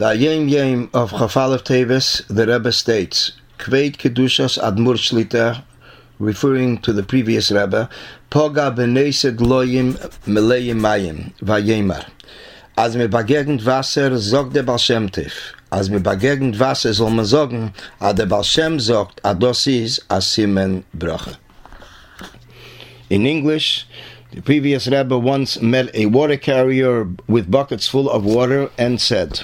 The Yem Yem of Chafalev Tevis, the Rebbe states, Kveit Kedushas Admur Shlita, referring to the previous Rebbe, Poga Benesed Loyim Meleyim Mayim, Vayemar. Als mir begegnet Wasser, sagt der Baal Shem Tev. Als mir begegnet Wasser, soll man sagen, a der Baal Shem sagt, a das ist a Simen. In English, the previous Rebbe once met a water carrier with buckets full of water and said,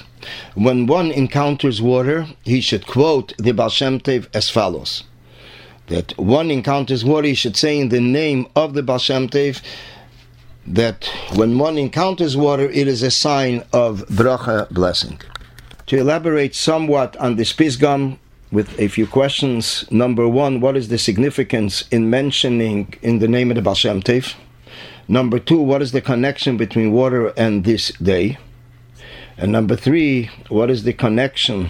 When one encounters water, he should quote the Baal Shem Tov as follows. That one encounters water, he should say in the name of the Baal Shem Tov that when one encounters water, it is a sign of bracha blessing. To elaborate somewhat on this pisgam, with a few questions. Number one, what is the significance in mentioning in the name of the Baal Shem Tov? Number two, what is the connection between water and this day? And number three, what is the connection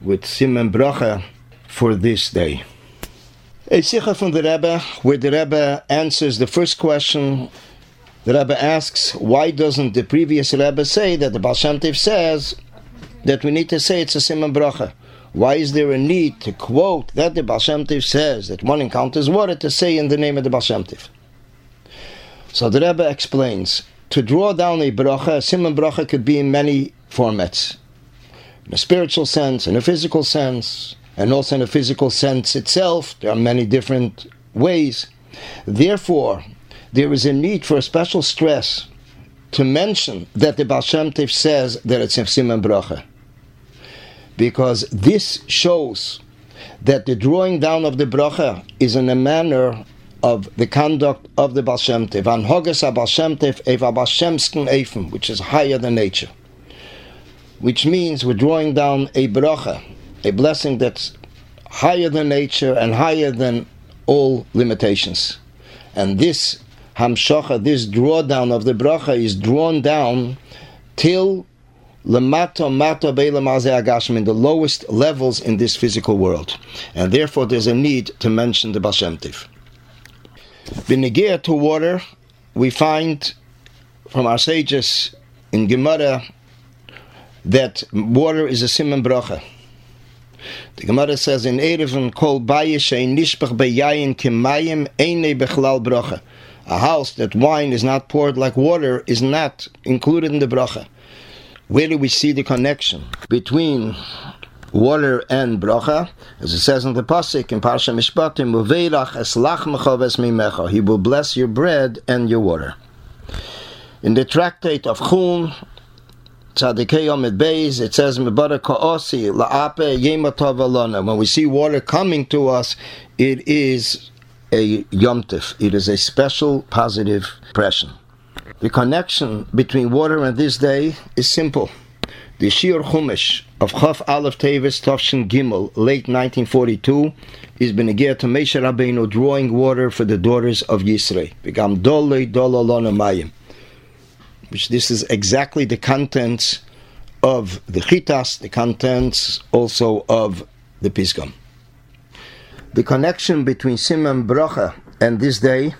with Siman Bracha for this day? A sikha from the Rebbe, where the Rebbe answers the first question. The Rebbe asks, why doesn't the previous Rebbe say that the Baal says that we need to say it's a Siman Bracha? Why is there a need to quote that the Baal says that one encounters water to say in the name of the Baal? So the Rebbe explains to draw down a bracha, a siman bracha could be in many formats, in a spiritual sense, in a physical sense, and also in a physical sense itself. There are many different ways. Therefore, there is a need for a special stress to mention that the Baal Shem Tov says that it's a siman bracha because this shows that the drawing down of the bracha is in a manner of the conduct of the Baal Shem Tov. An hoges Baal Shem Tov eva Baal Shemsken Eifem, which is higher than nature. Which means we're drawing down a bracha, a blessing that's higher than nature and higher than all limitations. And this hamshocha, this drawdown of the bracha is drawn down till lemato mato agashim in the lowest levels in this physical world, and therefore there's a need to mention the Baal Benegir to water, we find from our sages in Gemara that water is a siman bracha. The Gemara says in Eruvin, Kol bayish nishbach beyayin kimayim eine bechlal bracha. A house that wine is not poured like water is not included in the bracha. Where do we see the connection between water and bracha? As it says in the pasuk in Parsha Mishpatim. He will bless your bread and your water. In the tractate of Chum, Tzadikei Yomid Beis, it says, "Mebara ka'osi la'ape yematov alona." When we see water coming to us, it is a yomtiv. It is a special positive impression. The connection between water and this day is simple. The Shiur Chumash of Chaf Aleph Teves Tovshin Gimel, late 1942, is Benegir to Moshe Rabbeinu drawing water for the daughters of Yisrael. Begam Dole Mayim. Which this is exactly the contents of the Chitas, the contents also of the Pisgam. The connection between Siman Bracha and this day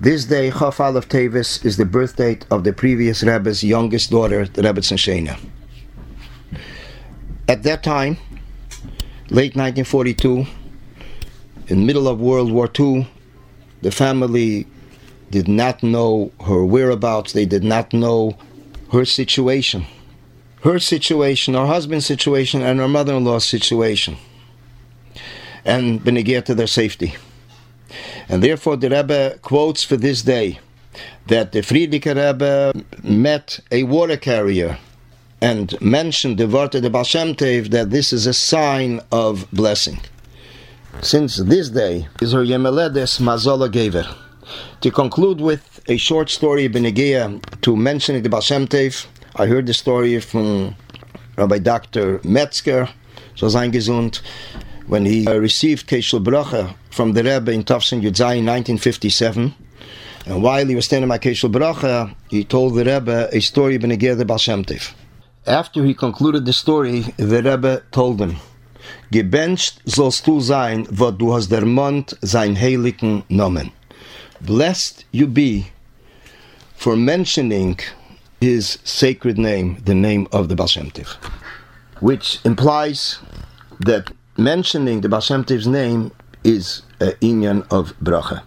this day, Chaf Aleph Teves, is the birth date of the previous Rebbe's youngest daughter, the Rebbetzin Sheina. At that time, late 1942, in middle of World War II, the family did not know her whereabouts, they did not know her situation. Her situation, her husband's situation, and her mother in law's situation. And benegir to their safety. And therefore, the Rebbe quotes for this day that the Frierdiker Rebbe met a water carrier and mentioned the word of the Baal Tev that this is a sign of blessing. Since this day is her Yemeledes Mazola Gever. To conclude with a short story Benegia to mention the Baal Tev, I heard the story from Rabbi Dr. Metzger, so sein gesund, when he uh, received Kos Shel Bracha from the Rebbe in Tafsin Yudzai in 1957. And while he was standing by Kos Shel Bracha, he told the Rebbe a story of the Baal Tev. After he concluded the story, the Rebbe told him, Gebencht sollst du sein, wo du hast der Mond sein heiligen Nomen. Blessed you be for mentioning his sacred name, the name of the Baal Shem which implies that mentioning the Baal Shem name is an inyan of bracha.